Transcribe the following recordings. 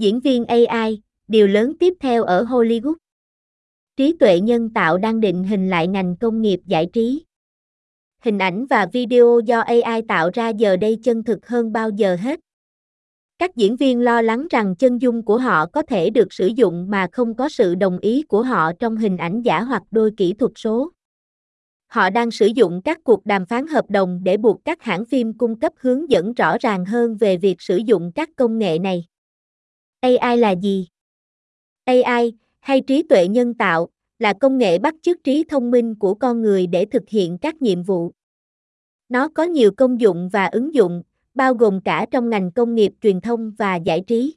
Diễn viên AI, điều lớn tiếp theo ở Hollywood. Trí tuệ nhân tạo đang định hình lại ngành công nghiệp giải trí. Hình ảnh và video do AI tạo ra giờ đây chân thực hơn bao giờ hết. Các diễn viên lo lắng rằng chân dung của họ có thể được sử dụng mà không có sự đồng ý của họ trong hình ảnh giả hoặc đôi kỹ thuật số. Họ đang sử dụng các cuộc đàm phán hợp đồng để buộc các hãng phim cung cấp hướng dẫn rõ ràng hơn về việc sử dụng các công nghệ này. AI là gì? AI, hay trí tuệ nhân tạo, là công nghệ bắt chước trí thông minh của con người để thực hiện các nhiệm vụ. Nó có nhiều công dụng và ứng dụng, bao gồm cả trong ngành công nghiệp truyền thông và giải trí.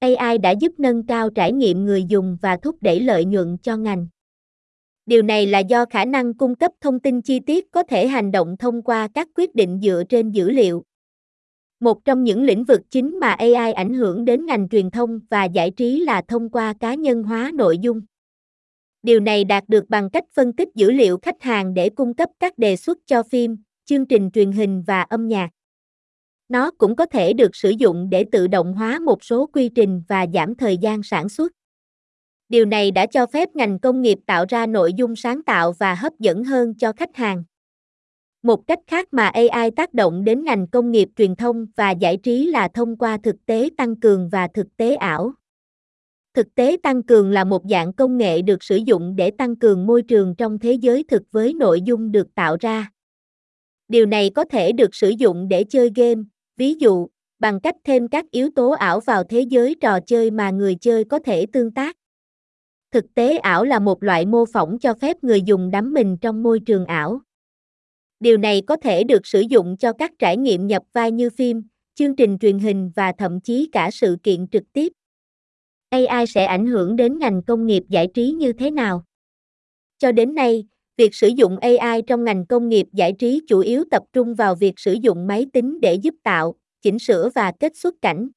AI đã giúp nâng cao trải nghiệm người dùng và thúc đẩy lợi nhuận cho ngành. Điều này là do khả năng cung cấp thông tin chi tiết có thể hành động thông qua các quyết định dựa trên dữ liệu. Một trong những lĩnh vực chính mà AI ảnh hưởng đến ngành truyền thông và giải trí là thông qua cá nhân hóa nội dung. Điều này đạt được bằng cách phân tích dữ liệu khách hàng để cung cấp các đề xuất cho phim, chương trình truyền hình và âm nhạc. Nó cũng có thể được sử dụng để tự động hóa một số quy trình và giảm thời gian sản xuất. Điều này đã cho phép ngành công nghiệp tạo ra nội dung sáng tạo và hấp dẫn hơn cho khách hàng. Một cách khác mà AI tác động đến ngành công nghiệp truyền thông và giải trí là thông qua thực tế tăng cường và thực tế ảo. Thực tế tăng cường là một dạng công nghệ được sử dụng để tăng cường môi trường trong thế giới thực với nội dung được tạo ra. Điều này có thể được sử dụng để chơi game, ví dụ, bằng cách thêm các yếu tố ảo vào thế giới trò chơi mà người chơi có thể tương tác. Thực tế ảo là một loại mô phỏng cho phép người dùng đắm mình trong môi trường ảo. Điều này có thể được sử dụng cho các trải nghiệm nhập vai như phim, chương trình truyền hình và thậm chí cả sự kiện trực tiếp. AI sẽ ảnh hưởng đến ngành công nghiệp giải trí như thế nào? Cho đến nay, việc sử dụng AI trong ngành công nghiệp giải trí chủ yếu tập trung vào việc sử dụng máy tính để giúp tạo, chỉnh sửa và kết xuất cảnh.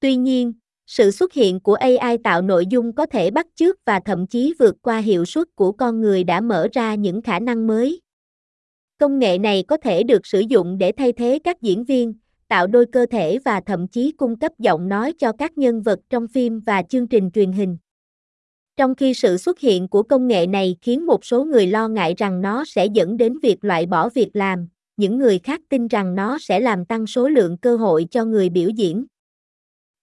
Tuy nhiên, sự xuất hiện của AI tạo nội dung có thể bắt chước và thậm chí vượt qua hiệu suất của con người đã mở ra những khả năng mới. Công nghệ này có thể được sử dụng để thay thế các diễn viên, tạo đôi cơ thể và thậm chí cung cấp giọng nói cho các nhân vật trong phim và chương trình truyền hình. Trong khi sự xuất hiện của công nghệ này khiến một số người lo ngại rằng nó sẽ dẫn đến việc loại bỏ việc làm, những người khác tin rằng nó sẽ làm tăng số lượng cơ hội cho người biểu diễn.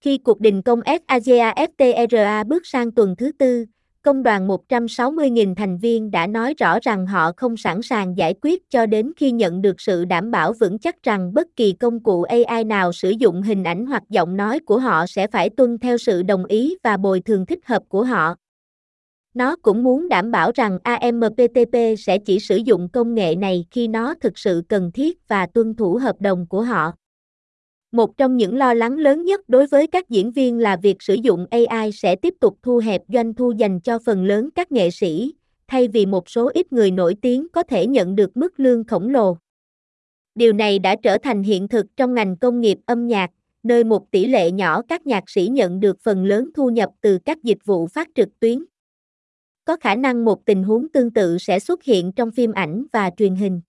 Khi cuộc đình công FAGAFTRA bước sang tuần thứ tư, công đoàn 160.000 thành viên đã nói rõ rằng họ không sẵn sàng giải quyết cho đến khi nhận được sự đảm bảo vững chắc rằng bất kỳ công cụ AI nào sử dụng hình ảnh hoặc giọng nói của họ sẽ phải tuân theo sự đồng ý và bồi thường thích hợp của họ. Nó cũng muốn đảm bảo rằng AMPTP sẽ chỉ sử dụng công nghệ này khi nó thực sự cần thiết và tuân thủ hợp đồng của họ. Một trong những lo lắng lớn nhất đối với các diễn viên là việc sử dụng AI sẽ tiếp tục thu hẹp doanh thu dành cho phần lớn các nghệ sĩ, thay vì một số ít người nổi tiếng có thể nhận được mức lương khổng lồ. Điều này đã trở thành hiện thực trong ngành công nghiệp âm nhạc, nơi một tỷ lệ nhỏ các nhạc sĩ nhận được phần lớn thu nhập từ các dịch vụ phát trực tuyến. Có khả năng một tình huống tương tự sẽ xuất hiện trong phim ảnh và truyền hình.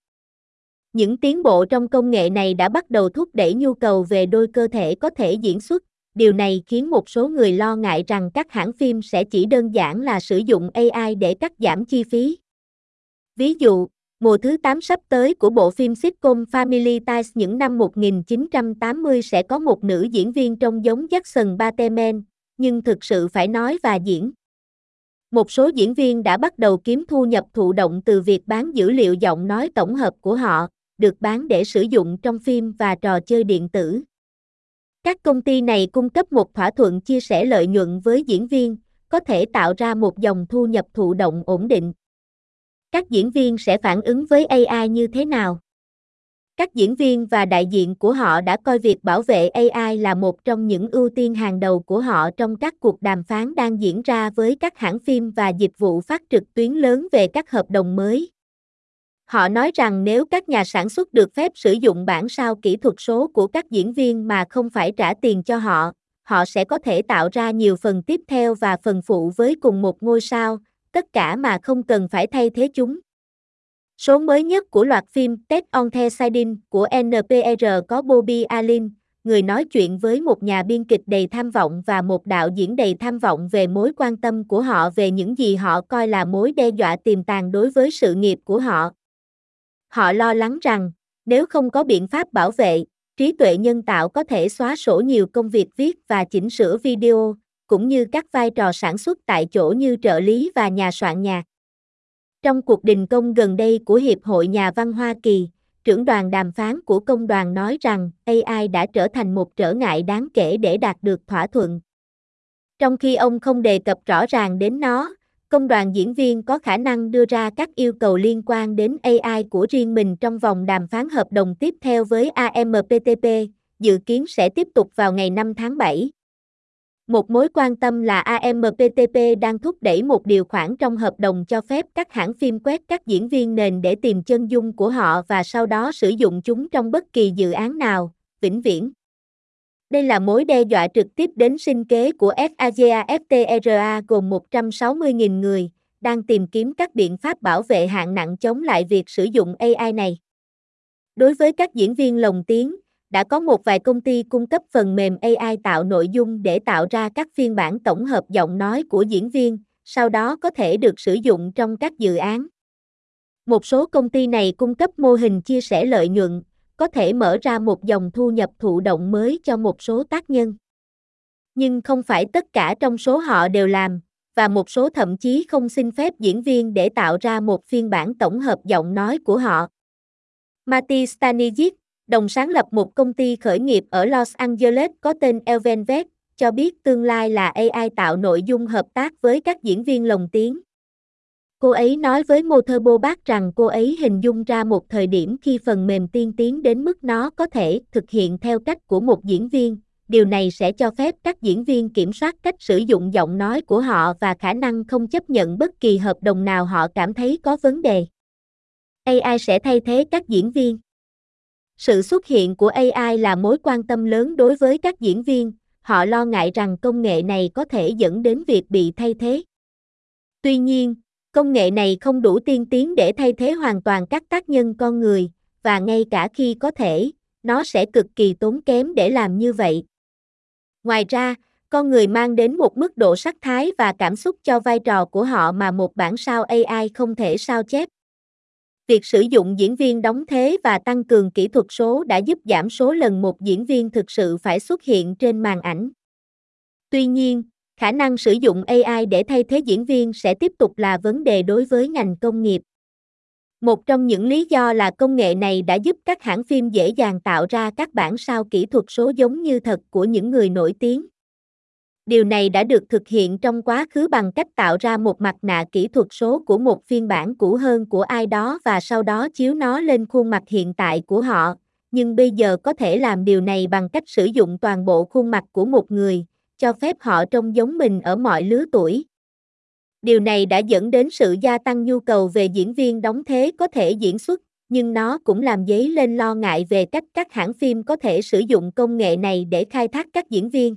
Những tiến bộ trong công nghệ này đã bắt đầu thúc đẩy nhu cầu về đôi cơ thể có thể diễn xuất. Điều này khiến một số người lo ngại rằng các hãng phim sẽ chỉ đơn giản là sử dụng AI để cắt giảm chi phí. Ví dụ, mùa thứ 8 sắp tới của bộ phim sitcom Family Ties những năm 1980 sẽ có một nữ diễn viên trông giống Jackson Bateman, nhưng thực sự phải nói và diễn. Một số diễn viên đã bắt đầu kiếm thu nhập thụ động từ việc bán dữ liệu giọng nói tổng hợp của họ, được bán để sử dụng trong phim và trò chơi điện tử. Các công ty này cung cấp một thỏa thuận chia sẻ lợi nhuận với diễn viên, có thể tạo ra một dòng thu nhập thụ động ổn định. Các diễn viên sẽ phản ứng với AI như thế nào? Các diễn viên và đại diện của họ đã coi việc bảo vệ AI là một trong những ưu tiên hàng đầu của họ trong các cuộc đàm phán đang diễn ra với các hãng phim và dịch vụ phát trực tuyến lớn về các hợp đồng mới. Họ nói rằng nếu các nhà sản xuất được phép sử dụng bản sao kỹ thuật số của các diễn viên mà không phải trả tiền cho họ, họ sẽ có thể tạo ra nhiều phần tiếp theo và phần phụ với cùng một ngôi sao, tất cả mà không cần phải thay thế chúng. Số mới nhất của loạt phim Tết on the Siding của NPR có Bobby Allen, người nói chuyện với một nhà biên kịch đầy tham vọng và một đạo diễn đầy tham vọng về mối quan tâm của họ về những gì họ coi là mối đe dọa tiềm tàng đối với sự nghiệp của họ. Họ lo lắng rằng, nếu không có biện pháp bảo vệ, trí tuệ nhân tạo có thể xóa sổ nhiều công việc viết và chỉnh sửa video, cũng như các vai trò sản xuất tại chỗ như trợ lý và nhà soạn nhạc. Trong cuộc đình công gần đây của Hiệp hội Nhà văn Hoa Kỳ, trưởng đoàn đàm phán của công đoàn nói rằng AI đã trở thành một trở ngại đáng kể để đạt được thỏa thuận. Trong khi ông không đề cập rõ ràng đến nó, công đoàn diễn viên có khả năng đưa ra các yêu cầu liên quan đến AI của riêng mình trong vòng đàm phán hợp đồng tiếp theo với AMPTP, dự kiến sẽ tiếp tục vào ngày 5 tháng 7. Một mối quan tâm là AMPTP đang thúc đẩy một điều khoản trong hợp đồng cho phép các hãng phim quét các diễn viên nền để tìm chân dung của họ và sau đó sử dụng chúng trong bất kỳ dự án nào, vĩnh viễn. Đây là mối đe dọa trực tiếp đến sinh kế của FAGAFTRA gồm 160.000 người, đang tìm kiếm các biện pháp bảo vệ hạng nặng chống lại việc sử dụng AI này. Đối với các diễn viên lồng tiếng, đã có một vài công ty cung cấp phần mềm AI tạo nội dung để tạo ra các phiên bản tổng hợp giọng nói của diễn viên, sau đó có thể được sử dụng trong các dự án. Một số công ty này cung cấp mô hình chia sẻ lợi nhuận, có thể mở ra một dòng thu nhập thụ động mới cho một số tác nhân. Nhưng không phải tất cả trong số họ đều làm, và một số thậm chí không xin phép diễn viên để tạo ra một phiên bản tổng hợp giọng nói của họ. Mati Stanisic, đồng sáng lập một công ty khởi nghiệp ở Los Angeles có tên Elvenvet, cho biết tương lai là AI tạo nội dung hợp tác với các diễn viên lồng tiếng. Cô ấy nói với Motorbo Bác rằng cô ấy hình dung ra một thời điểm khi phần mềm tiên tiến đến mức nó có thể thực hiện theo cách của một diễn viên. Điều này sẽ cho phép các diễn viên kiểm soát cách sử dụng giọng nói của họ và khả năng không chấp nhận bất kỳ hợp đồng nào họ cảm thấy có vấn đề. AI sẽ thay thế các diễn viên. Sự xuất hiện của AI là mối quan tâm lớn đối với các diễn viên, họ lo ngại rằng công nghệ này có thể dẫn đến việc bị thay thế. Tuy nhiên, công nghệ này không đủ tiên tiến để thay thế hoàn toàn các tác nhân con người, và ngay cả khi có thể, nó sẽ cực kỳ tốn kém để làm như vậy. Ngoài ra, con người mang đến một mức độ sắc thái và cảm xúc cho vai trò của họ mà một bản sao AI không thể sao chép. Việc sử dụng diễn viên đóng thế và tăng cường kỹ thuật số đã giúp giảm số lần một diễn viên thực sự phải xuất hiện trên màn ảnh. Tuy nhiên, khả năng sử dụng AI để thay thế diễn viên sẽ tiếp tục là vấn đề đối với ngành công nghiệp. Một trong những lý do là công nghệ này đã giúp các hãng phim dễ dàng tạo ra các bản sao kỹ thuật số giống như thật của những người nổi tiếng. Điều này đã được thực hiện trong quá khứ bằng cách tạo ra một mặt nạ kỹ thuật số của một phiên bản cũ hơn của ai đó và sau đó chiếu nó lên khuôn mặt hiện tại của họ, nhưng bây giờ có thể làm điều này bằng cách sử dụng toàn bộ khuôn mặt của một người, cho phép họ trông giống mình ở mọi lứa tuổi. Điều này đã dẫn đến sự gia tăng nhu cầu về diễn viên đóng thế có thể diễn xuất, nhưng nó cũng làm dấy lên lo ngại về cách các hãng phim có thể sử dụng công nghệ này để khai thác các diễn viên.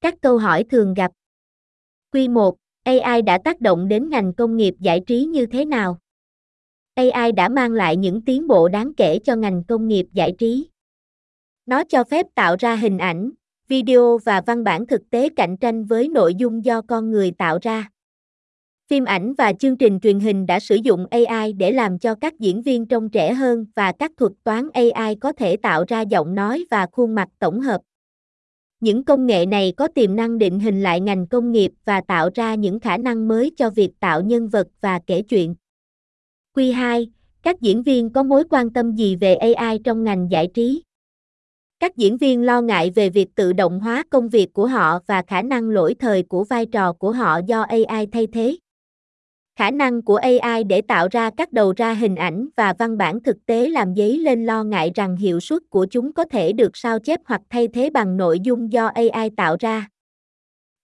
Các câu hỏi thường gặp. Q1, AI đã tác động đến ngành công nghiệp giải trí như thế nào? AI đã mang lại những tiến bộ đáng kể cho ngành công nghiệp giải trí. Nó cho phép tạo ra hình ảnh, video và văn bản thực tế cạnh tranh với nội dung do con người tạo ra. Phim ảnh và chương trình truyền hình đã sử dụng AI để làm cho các diễn viên trông trẻ hơn và các thuật toán AI có thể tạo ra giọng nói và khuôn mặt tổng hợp. Những công nghệ này có tiềm năng định hình lại ngành công nghiệp và tạo ra những khả năng mới cho việc tạo nhân vật và kể chuyện. Q2, các diễn viên có mối quan tâm gì về AI trong ngành giải trí? Các diễn viên lo ngại về việc tự động hóa công việc của họ và khả năng lỗi thời của vai trò của họ do AI thay thế. Khả năng của AI để tạo ra các đầu ra hình ảnh và văn bản thực tế làm dấy lên lo ngại rằng hiệu suất của chúng có thể được sao chép hoặc thay thế bằng nội dung do AI tạo ra.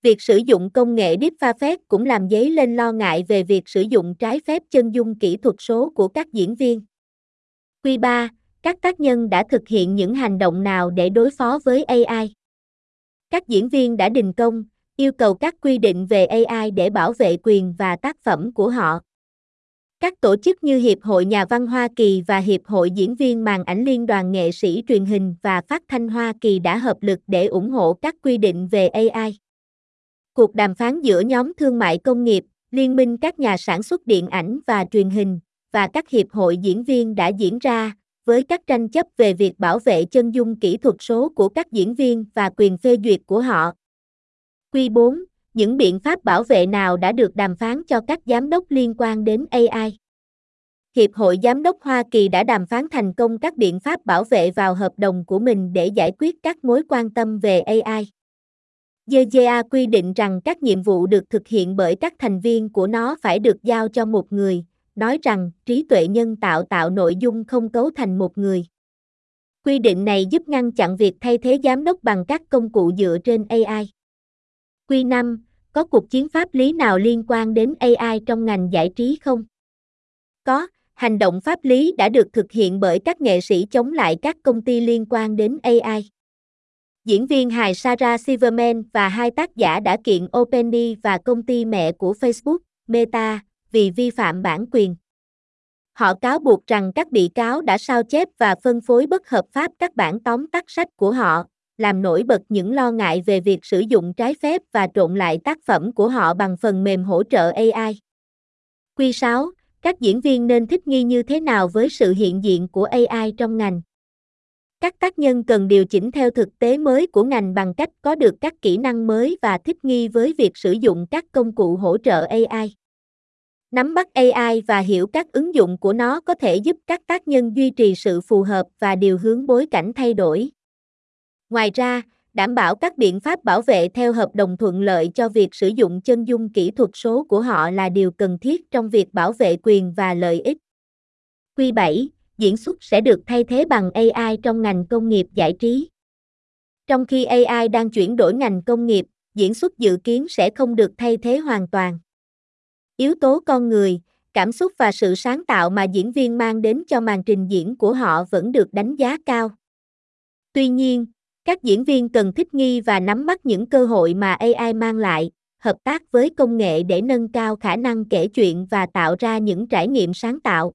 Việc sử dụng công nghệ deepfake cũng làm dấy lên lo ngại về việc sử dụng trái phép chân dung kỹ thuật số của các diễn viên. Q3, các tác nhân đã thực hiện những hành động nào để đối phó với AI? Các diễn viên đã đình công, yêu cầu các quy định về AI để bảo vệ quyền và tác phẩm của họ. Các tổ chức như Hiệp hội Nhà văn Hoa Kỳ và Hiệp hội Diễn viên màn ảnh Liên đoàn nghệ sĩ truyền hình và phát thanh Hoa Kỳ đã hợp lực để ủng hộ các quy định về AI. Cuộc đàm phán giữa nhóm thương mại công nghiệp, Liên minh các nhà sản xuất điện ảnh và truyền hình và các hiệp hội diễn viên đã diễn ra, với các tranh chấp về việc bảo vệ chân dung kỹ thuật số của các diễn viên và quyền phê duyệt của họ. Quy 4 những biện pháp bảo vệ nào đã được đàm phán cho các giám đốc liên quan đến AI. Hiệp hội Giám đốc Hoa Kỳ đã đàm phán thành công các biện pháp bảo vệ vào hợp đồng của mình để giải quyết các mối quan tâm về AI. GGA quy định rằng các nhiệm vụ được thực hiện bởi các thành viên của nó phải được giao cho một người, nói rằng trí tuệ nhân tạo tạo nội dung không cấu thành một người. Quy định này giúp ngăn chặn việc thay thế giám đốc bằng các công cụ dựa trên AI. Quy 5, có cuộc chiến pháp lý nào liên quan đến AI trong ngành giải trí không? Có, hành động pháp lý đã được thực hiện bởi các nghệ sĩ chống lại các công ty liên quan đến AI. Diễn viên hài Sarah Silverman và hai tác giả đã kiện OpenAI và công ty mẹ của Facebook, Meta, vì vi phạm bản quyền. Họ cáo buộc rằng các bị cáo đã sao chép và phân phối bất hợp pháp các bản tóm tắt sách của họ, làm nổi bật những lo ngại về việc sử dụng trái phép và trộn lại tác phẩm của họ bằng phần mềm hỗ trợ AI. Quy 6. Các diễn viên nên thích nghi như thế nào với sự hiện diện của AI trong ngành? Các tác nhân cần điều chỉnh theo thực tế mới của ngành bằng cách có được các kỹ năng mới và thích nghi với việc sử dụng các công cụ hỗ trợ AI. Nắm bắt AI và hiểu các ứng dụng của nó có thể giúp các tác nhân duy trì sự phù hợp và điều hướng bối cảnh thay đổi. Ngoài ra, đảm bảo các biện pháp bảo vệ theo hợp đồng thuận lợi cho việc sử dụng chân dung kỹ thuật số của họ là điều cần thiết trong việc bảo vệ quyền và lợi ích. Quy 7, diễn xuất sẽ được thay thế bằng AI trong ngành công nghiệp giải trí. Trong khi AI đang chuyển đổi ngành công nghiệp, diễn xuất dự kiến sẽ không được thay thế hoàn toàn. Yếu tố con người, cảm xúc và sự sáng tạo mà diễn viên mang đến cho màn trình diễn của họ vẫn được đánh giá cao. Tuy nhiên, các diễn viên cần thích nghi và nắm bắt những cơ hội mà AI mang lại, hợp tác với công nghệ để nâng cao khả năng kể chuyện và tạo ra những trải nghiệm sáng tạo.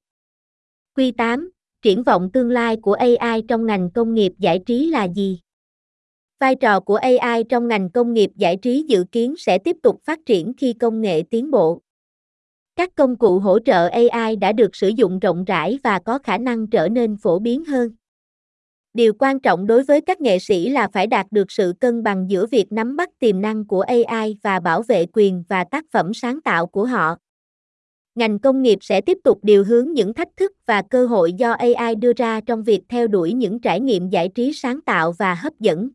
Quy 8. Triển vọng tương lai của AI trong ngành công nghiệp giải trí là gì? Vai trò của AI trong ngành công nghiệp giải trí dự kiến sẽ tiếp tục phát triển khi công nghệ tiến bộ. Các công cụ hỗ trợ AI đã được sử dụng rộng rãi và có khả năng trở nên phổ biến hơn. Điều quan trọng đối với các nghệ sĩ là phải đạt được sự cân bằng giữa việc nắm bắt tiềm năng của AI và bảo vệ quyền và tác phẩm sáng tạo của họ. Ngành công nghiệp sẽ tiếp tục điều hướng những thách thức và cơ hội do AI đưa ra trong việc theo đuổi những trải nghiệm giải trí sáng tạo và hấp dẫn.